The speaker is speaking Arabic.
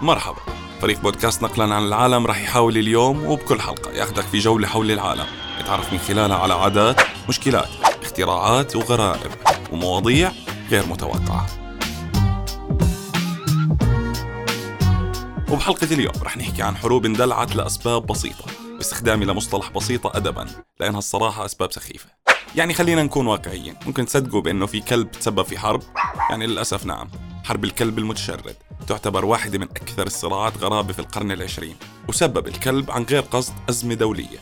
مرحبا. فريق بودكاست نقلا عن العالم رح يحاول اليوم وبكل حلقة ياخدك في جولة حول العالم. نتعرف من خلالها على عادات مشكلات اختراعات وغرائب ومواضيع غير متوقعة. وبحلقة اليوم رح نحكي عن حروب اندلعت لأسباب بسيطة باستخدامي لمصطلح بسيطة أدبا لأنها الصراحة أسباب سخيفة. يعني خلينا نكون واقعيين ممكن تصدقوا بأنه في كلب تسبب في حرب؟ يعني للأسف نعم. حرب الكلب المتشرد تعتبر واحدة من أكثر الصراعات غرابة في القرن العشرين وسبب الكلب عن غير قصد أزمة دولية.